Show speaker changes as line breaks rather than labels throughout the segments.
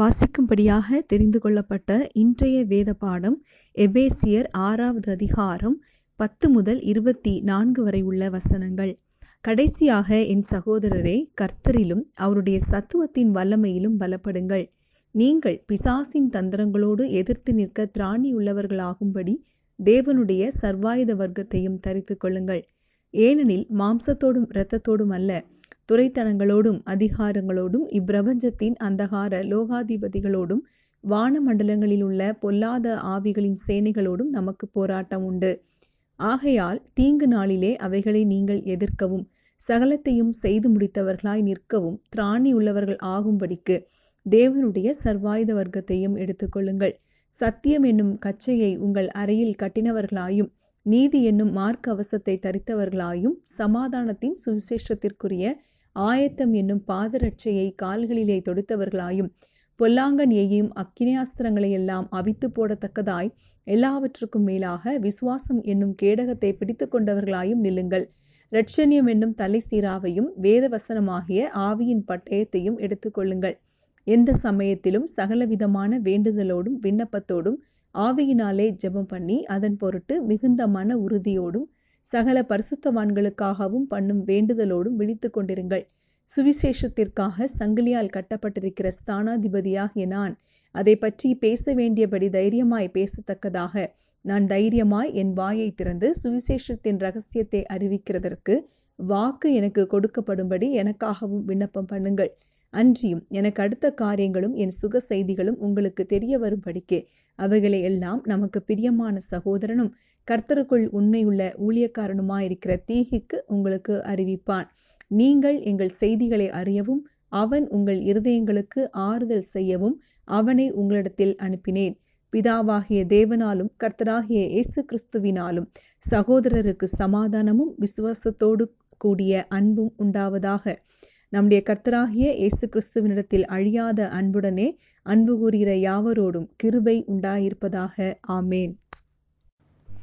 வாசிக்கும்படியாக தெரிந்து கொள்ளப்பட்ட இன்றைய வேத பாடம் எபேசியர் ஆறாவது அதிகாரம் பத்து முதல் இருபத்தி நான்கு வரை உள்ள வசனங்கள் கடைசியாக என் சகோதரரே கர்த்தரிலும் அவருடைய சத்துவத்தின் வல்லமையிலும் பலப்படுங்கள் நீங்கள் பிசாசின் தந்திரங்களோடு எதிர்த்து நிற்க திராணி உள்ளவர்களாகும்படி தேவனுடைய சர்வாயுத வர்க்கத்தையும் தரித்து கொள்ளுங்கள் ஏனெனில் மாம்சத்தோடும் இரத்தத்தோடும் அல்ல துறைத்தனங்களோடும் அதிகாரங்களோடும் இப்பிரபஞ்சத்தின் அந்தகார லோகாதிபதிகளோடும் வானமண்டலங்களில் உள்ள பொல்லாத ஆவிகளின் சேனைகளோடும் நமக்கு போராட்டம் உண்டு ஆகையால் தீங்கு நாளிலே அவைகளை நீங்கள் எதிர்க்கவும் சகலத்தையும் செய்து முடித்தவர்களாய் நிற்கவும் திராணி உள்ளவர்கள் ஆகும்படிக்கு தேவனுடைய சர்வாயுத வர்க்கத்தையும் எடுத்துக்கொள்ளுங்கள் சத்தியம் என்னும் கச்சையை உங்கள் அறையில் கட்டினவர்களாயும் நீதி என்னும் மார்க்க அவசத்தை தரித்தவர்களாயும் சமாதானத்தின் சுவிசேஷத்திற்குரிய ஆயத்தம் என்னும் பாதரட்சையை கால்களிலே தொடுத்தவர்களாயும் பொல்லாங்கனியையும் அக்கினியாஸ்திரங்களை எல்லாம் அவித்து போடத்தக்கதாய் எல்லாவற்றுக்கும் மேலாக விசுவாசம் என்னும் கேடகத்தை பிடித்து கொண்டவர்களாயும் நில்லுங்கள் ரட்சணியம் என்னும் தலை சீராவையும் வேதவசனமாகிய ஆவியின் பட்டயத்தையும் எடுத்துக்கொள்ளுங்கள் எந்த சமயத்திலும் சகலவிதமான வேண்டுதலோடும் விண்ணப்பத்தோடும் ஆவியினாலே ஜெபம் பண்ணி அதன் பொருட்டு மிகுந்த மன உறுதியோடும் சகல பரிசுத்தவான்களுக்காகவும் பண்ணும் வேண்டுதலோடும் விழித்து கொண்டிருங்கள் சுவிசேஷத்திற்காக சங்கிலியால் கட்டப்பட்டிருக்கிற ஸ்தானாதிபதியாகிய நான் அதை பற்றி பேச வேண்டியபடி தைரியமாய் பேசத்தக்கதாக நான் தைரியமாய் என் வாயை திறந்து சுவிசேஷத்தின் ரகசியத்தை அறிவிக்கிறதற்கு வாக்கு எனக்கு கொடுக்கப்படும்படி எனக்காகவும் விண்ணப்பம் பண்ணுங்கள் அன்றியும் எனக்கு அடுத்த காரியங்களும் என் சுக செய்திகளும் உங்களுக்கு தெரிய வரும்படிக்கே அவைகளை எல்லாம் நமக்கு பிரியமான சகோதரனும் கர்த்தருக்குள் உண்மையுள்ள ஊழியக்காரனுமாயிருக்கிற தீகிக்கு உங்களுக்கு அறிவிப்பான் நீங்கள் எங்கள் செய்திகளை அறியவும் அவன் உங்கள் இருதயங்களுக்கு ஆறுதல் செய்யவும் அவனை உங்களிடத்தில் அனுப்பினேன் பிதாவாகிய தேவனாலும் கர்த்தராகிய இயேசு கிறிஸ்துவினாலும் சகோதரருக்கு சமாதானமும் விசுவாசத்தோடு கூடிய அன்பும் உண்டாவதாக நம்முடைய கர்த்தராகிய இயேசு கிறிஸ்துவனிடத்தில் அழியாத அன்புடனே அன்பு கூறுகிற யாவரோடும் கிருபை உண்டாயிருப்பதாக ஆமேன்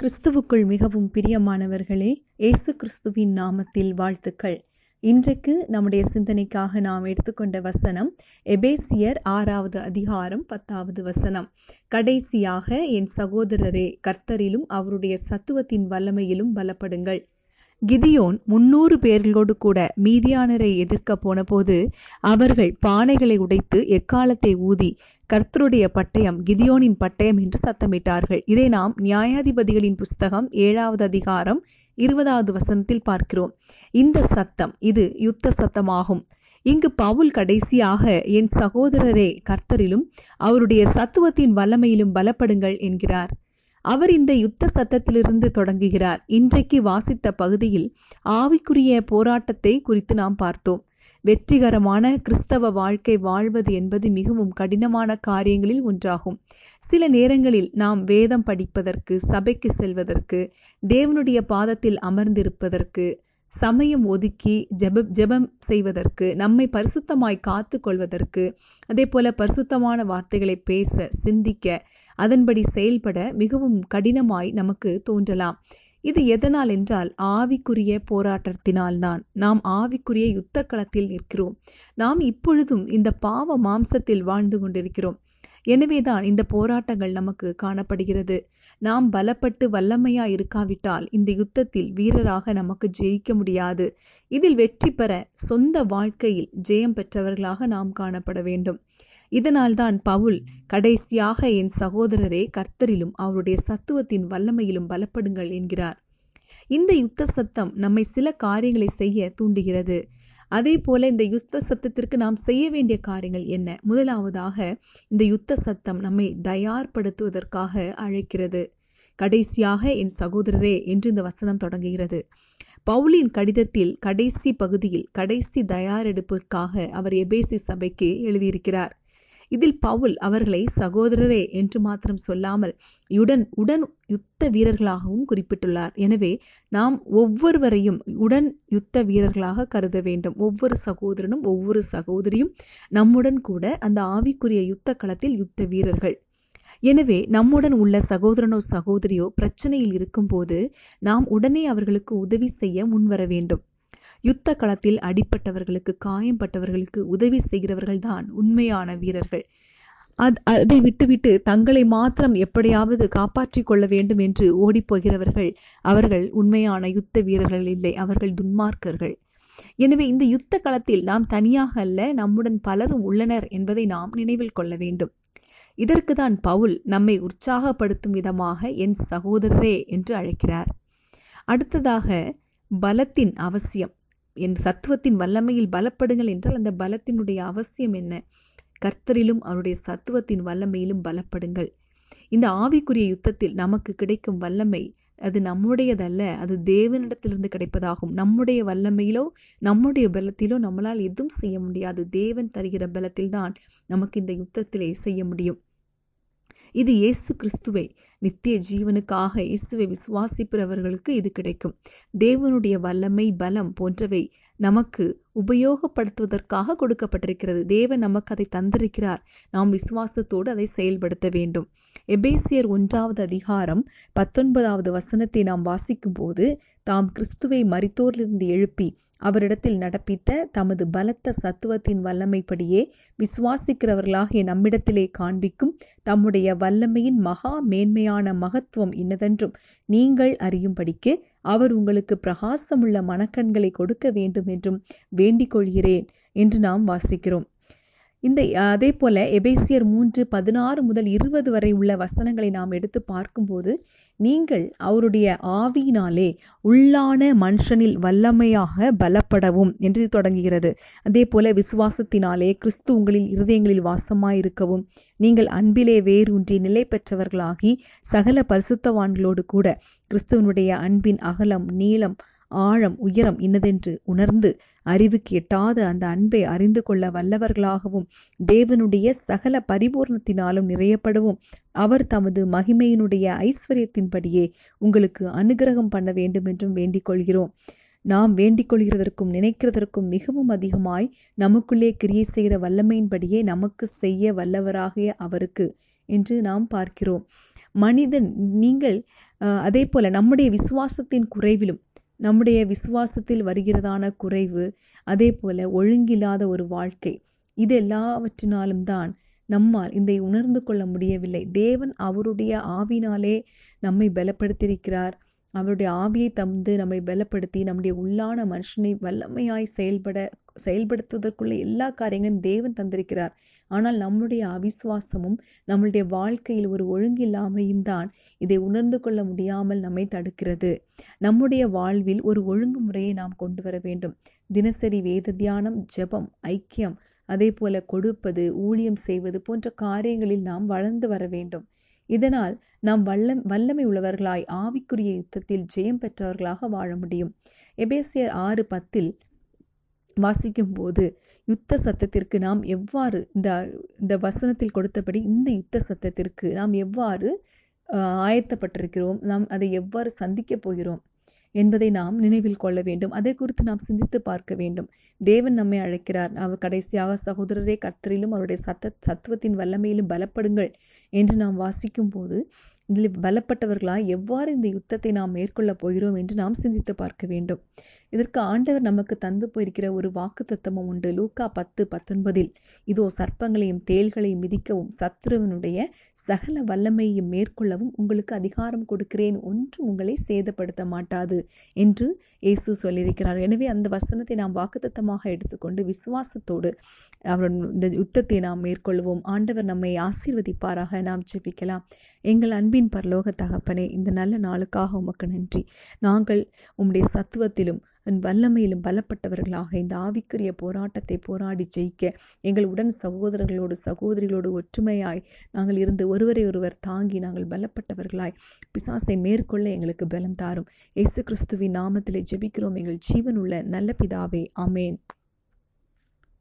கிறிஸ்துவுக்குள் மிகவும் பிரியமானவர்களே இயேசு கிறிஸ்துவின் நாமத்தில் வாழ்த்துக்கள் இன்றைக்கு நம்முடைய சிந்தனைக்காக நாம் எடுத்துக்கொண்ட வசனம் எபேசியர் ஆறாவது அதிகாரம் பத்தாவது வசனம் கடைசியாக என் சகோதரரே கர்த்தரிலும் அவருடைய சத்துவத்தின் வல்லமையிலும் பலப்படுங்கள் கிதியோன் முன்னூறு பேர்களோடு கூட மீதியானரை எதிர்க்க போனபோது அவர்கள் பானைகளை உடைத்து எக்காலத்தை ஊதி கர்த்தருடைய பட்டயம் கிதியோனின் பட்டயம் என்று சத்தமிட்டார்கள் இதை நாம் நியாயாதிபதிகளின் புஸ்தகம் ஏழாவது அதிகாரம் இருபதாவது வசனத்தில் பார்க்கிறோம் இந்த சத்தம் இது யுத்த சத்தமாகும் இங்கு பவுல் கடைசியாக என் சகோதரரே கர்த்தரிலும் அவருடைய சத்துவத்தின் வல்லமையிலும் பலப்படுங்கள் என்கிறார் அவர் இந்த யுத்த சத்தத்திலிருந்து தொடங்குகிறார் இன்றைக்கு வாசித்த பகுதியில் ஆவிக்குரிய போராட்டத்தை குறித்து நாம் பார்த்தோம் வெற்றிகரமான கிறிஸ்தவ வாழ்க்கை வாழ்வது என்பது மிகவும் கடினமான காரியங்களில் ஒன்றாகும் சில நேரங்களில் நாம் வேதம் படிப்பதற்கு சபைக்கு செல்வதற்கு தேவனுடைய பாதத்தில் அமர்ந்திருப்பதற்கு சமயம் ஒதுக்கி ஜப ஜெபம் செய்வதற்கு நம்மை பரிசுத்தமாய் காத்து கொள்வதற்கு அதே போல பரிசுத்தமான வார்த்தைகளை பேச சிந்திக்க அதன்படி செயல்பட மிகவும் கடினமாய் நமக்கு தோன்றலாம் இது எதனால் என்றால் ஆவிக்குரிய போராட்டத்தினால்தான் நாம் ஆவிக்குரிய யுத்த களத்தில் நிற்கிறோம் நாம் இப்பொழுதும் இந்த பாவ மாம்சத்தில் வாழ்ந்து கொண்டிருக்கிறோம் எனவேதான் இந்த போராட்டங்கள் நமக்கு காணப்படுகிறது நாம் பலப்பட்டு வல்லமையா இருக்காவிட்டால் இந்த யுத்தத்தில் வீரராக நமக்கு ஜெயிக்க முடியாது இதில் வெற்றி பெற சொந்த வாழ்க்கையில் ஜெயம் பெற்றவர்களாக நாம் காணப்பட வேண்டும் இதனால்தான் பவுல் கடைசியாக என் சகோதரரே கர்த்தரிலும் அவருடைய சத்துவத்தின் வல்லமையிலும் பலப்படுங்கள் என்கிறார் இந்த யுத்த சத்தம் நம்மை சில காரியங்களை செய்ய தூண்டுகிறது அதே போல் இந்த யுத்த சத்தத்திற்கு நாம் செய்ய வேண்டிய காரியங்கள் என்ன முதலாவதாக இந்த யுத்த சத்தம் நம்மை தயார்படுத்துவதற்காக அழைக்கிறது கடைசியாக என் சகோதரரே என்று இந்த வசனம் தொடங்குகிறது பவுலின் கடிதத்தில் கடைசி பகுதியில் கடைசி தயாரெடுப்புக்காக அவர் எபேசி சபைக்கு எழுதியிருக்கிறார் இதில் பவுல் அவர்களை சகோதரரே என்று மாத்திரம் சொல்லாமல் உடன் உடன் யுத்த வீரர்களாகவும் குறிப்பிட்டுள்ளார் எனவே நாம் ஒவ்வொருவரையும் உடன் யுத்த வீரர்களாக கருத வேண்டும் ஒவ்வொரு சகோதரனும் ஒவ்வொரு சகோதரியும் நம்முடன் கூட அந்த ஆவிக்குரிய யுத்த களத்தில் யுத்த வீரர்கள் எனவே நம்முடன் உள்ள சகோதரனோ சகோதரியோ பிரச்சனையில் இருக்கும்போது நாம் உடனே அவர்களுக்கு உதவி செய்ய முன்வர வேண்டும் யுத்த களத்தில் அடிப்பட்டவர்களுக்கு காயம்பட்டவர்களுக்கு உதவி செய்கிறவர்கள்தான் உண்மையான வீரர்கள் அத் அதை விட்டுவிட்டு தங்களை மாத்திரம் எப்படியாவது காப்பாற்றிக் கொள்ள வேண்டும் என்று ஓடிப்போகிறவர்கள் அவர்கள் உண்மையான யுத்த வீரர்கள் இல்லை அவர்கள் துன்மார்க்கர்கள் எனவே இந்த யுத்த களத்தில் நாம் தனியாக அல்ல நம்முடன் பலரும் உள்ளனர் என்பதை நாம் நினைவில் கொள்ள வேண்டும் இதற்கு தான் பவுல் நம்மை உற்சாகப்படுத்தும் விதமாக என் சகோதரரே என்று அழைக்கிறார் அடுத்ததாக பலத்தின் அவசியம் என் சத்துவத்தின் வல்லமையில் பலப்படுங்கள் என்றால் அந்த பலத்தினுடைய அவசியம் என்ன கர்த்தரிலும் அவருடைய சத்துவத்தின் வல்லமையிலும் பலப்படுங்கள் இந்த ஆவிக்குரிய யுத்தத்தில் நமக்கு கிடைக்கும் வல்லமை அது நம்முடையதல்ல அது தேவனிடத்திலிருந்து கிடைப்பதாகும் நம்முடைய வல்லமையிலோ நம்முடைய பலத்திலோ நம்மளால் எதுவும் செய்ய முடியாது தேவன் தருகிற பலத்தில் தான் நமக்கு இந்த யுத்தத்திலே செய்ய முடியும் இது இயேசு கிறிஸ்துவை நித்திய ஜீவனுக்காக இயேசுவை விசுவாசிப்பவர்களுக்கு இது கிடைக்கும் தேவனுடைய வல்லமை பலம் போன்றவை நமக்கு உபயோகப்படுத்துவதற்காக கொடுக்கப்பட்டிருக்கிறது தேவன் நமக்கு அதை தந்திருக்கிறார் நாம் விசுவாசத்தோடு அதை செயல்படுத்த வேண்டும் எபேசியர் ஒன்றாவது அதிகாரம் பத்தொன்பதாவது வசனத்தை நாம் வாசிக்கும்போது தாம் கிறிஸ்துவை மறித்தோரிலிருந்து எழுப்பி அவரிடத்தில் நடப்பித்த தமது பலத்த சத்துவத்தின் வல்லமைப்படியே விசுவாசிக்கிறவர்களாகிய நம்மிடத்திலே காண்பிக்கும் தம்முடைய வல்லமையின் மகா மேன்மையான மகத்துவம் இன்னதென்றும் நீங்கள் அறியும்படிக்கு அவர் உங்களுக்கு பிரகாசமுள்ள மனக்கண்களை கொடுக்க வேண்டும் என்றும் வேண்டிக் கொள்கிறேன் என்று நாம் வாசிக்கிறோம் இந்த அதே போல் எபேசியர் மூன்று பதினாறு முதல் இருபது வரை உள்ள வசனங்களை நாம் எடுத்து பார்க்கும்போது நீங்கள் அவருடைய ஆவியினாலே உள்ளான மனுஷனில் வல்லமையாக பலப்படவும் என்று தொடங்குகிறது அதே போல விசுவாசத்தினாலே கிறிஸ்து உங்களில் இருதயங்களில் வாசமாயிருக்கவும் நீங்கள் அன்பிலே வேரூன்றி நிலை பெற்றவர்களாகி சகல பரிசுத்தவான்களோடு கூட கிறிஸ்துவனுடைய அன்பின் அகலம் நீளம் ஆழம் உயரம் இன்னதென்று உணர்ந்து அறிவுக்கு எட்டாத அந்த அன்பை அறிந்து கொள்ள வல்லவர்களாகவும் தேவனுடைய சகல பரிபூர்ணத்தினாலும் நிறையப்படவும் அவர் தமது மகிமையினுடைய ஐஸ்வர்யத்தின்படியே உங்களுக்கு அனுகிரகம் பண்ண வேண்டும் என்றும் வேண்டிக் கொள்கிறோம் நாம் வேண்டிக் கொள்கிறதற்கும் நினைக்கிறதற்கும் மிகவும் அதிகமாய் நமக்குள்ளே கிரியை செய்கிற வல்லமையின்படியே நமக்கு செய்ய வல்லவராகிய அவருக்கு என்று நாம் பார்க்கிறோம் மனிதன் நீங்கள் அதே போல நம்முடைய விசுவாசத்தின் குறைவிலும் நம்முடைய விசுவாசத்தில் வருகிறதான குறைவு அதே போல் ஒழுங்கில்லாத ஒரு வாழ்க்கை இது எல்லாவற்றினாலும் தான் நம்மால் இதை உணர்ந்து கொள்ள முடியவில்லை தேவன் அவருடைய ஆவினாலே நம்மை பலப்படுத்தியிருக்கிறார் அவருடைய ஆவியை தந்து நம்மை பலப்படுத்தி நம்முடைய உள்ளான மனுஷனை வல்லமையாய் செயல்பட செயல்படுத்துவதற்குள்ள எல்லா காரியங்களும் தேவன் தந்திருக்கிறார் ஆனால் நம்முடைய அவிசுவாசமும் நம்மளுடைய வாழ்க்கையில் ஒரு ஒழுங்கில்லாமையும் தான் இதை உணர்ந்து கொள்ள முடியாமல் நம்மை தடுக்கிறது நம்முடைய வாழ்வில் ஒரு ஒழுங்குமுறையை நாம் கொண்டு வர வேண்டும் தினசரி வேத தியானம் ஜபம் ஐக்கியம் அதே போல கொடுப்பது ஊழியம் செய்வது போன்ற காரியங்களில் நாம் வளர்ந்து வர வேண்டும் இதனால் நாம் வல்லம் வல்லமை உள்ளவர்களாய் ஆவிக்குரிய யுத்தத்தில் ஜெயம் பெற்றவர்களாக வாழ முடியும் எபேசியர் ஆறு பத்தில் வாசிக்கும்போது யுத்த சத்தத்திற்கு நாம் எவ்வாறு இந்த இந்த வசனத்தில் கொடுத்தபடி இந்த யுத்த சத்தத்திற்கு நாம் எவ்வாறு ஆயத்தப்பட்டிருக்கிறோம் நாம் அதை எவ்வாறு சந்திக்கப் போகிறோம் என்பதை நாம் நினைவில் கொள்ள வேண்டும் அதை குறித்து நாம் சிந்தித்து பார்க்க வேண்டும் தேவன் நம்மை அழைக்கிறார் அவர் கடைசியாக சகோதரரே கர்த்தரிலும் அவருடைய சத்த சத்துவத்தின் வல்லமையிலும் பலப்படுங்கள் என்று நாம் வாசிக்கும் போது இதில் பலப்பட்டவர்களாய் எவ்வாறு இந்த யுத்தத்தை நாம் மேற்கொள்ளப் போகிறோம் என்று நாம் சிந்தித்து பார்க்க வேண்டும் இதற்கு ஆண்டவர் நமக்கு தந்து போயிருக்கிற ஒரு வாக்கு தத்துவம் உண்டு லூக்கா பத்து பத்தொன்பதில் இதோ சர்ப்பங்களையும் தேள்களையும் மிதிக்கவும் சத்ருவனுடைய சகல வல்லமையையும் மேற்கொள்ளவும் உங்களுக்கு அதிகாரம் கொடுக்கிறேன் ஒன்றும் உங்களை சேதப்படுத்த மாட்டாது என்று இயேசு சொல்லியிருக்கிறார் எனவே அந்த வசனத்தை நாம் வாக்குத்தத்தமாக எடுத்துக்கொண்டு விசுவாசத்தோடு அவர் இந்த யுத்தத்தை நாம் மேற்கொள்வோம் ஆண்டவர் நம்மை ஆசீர்வதிப்பாராக நாம் ஜெபிக்கலாம் எங்கள் அன்பின் எங்களின் பரலோக தகப்பனே இந்த நல்ல நாளுக்காக உமக்கு நன்றி நாங்கள் உம்முடைய சத்துவத்திலும் வல்லமையிலும் பலப்பட்டவர்களாக இந்த ஆவிக்குரிய போராட்டத்தை போராடி ஜெயிக்க எங்கள் உடன் சகோதரர்களோடு சகோதரிகளோடு ஒற்றுமையாய் நாங்கள் இருந்து ஒருவரை ஒருவர் தாங்கி நாங்கள் பலப்பட்டவர்களாய் பிசாசை மேற்கொள்ள எங்களுக்கு பலம் தாரும் இயேசு கிறிஸ்துவின் நாமத்திலே ஜெபிக்கிறோம் எங்கள் ஜீவனுள்ள நல்ல பிதாவே அமேன்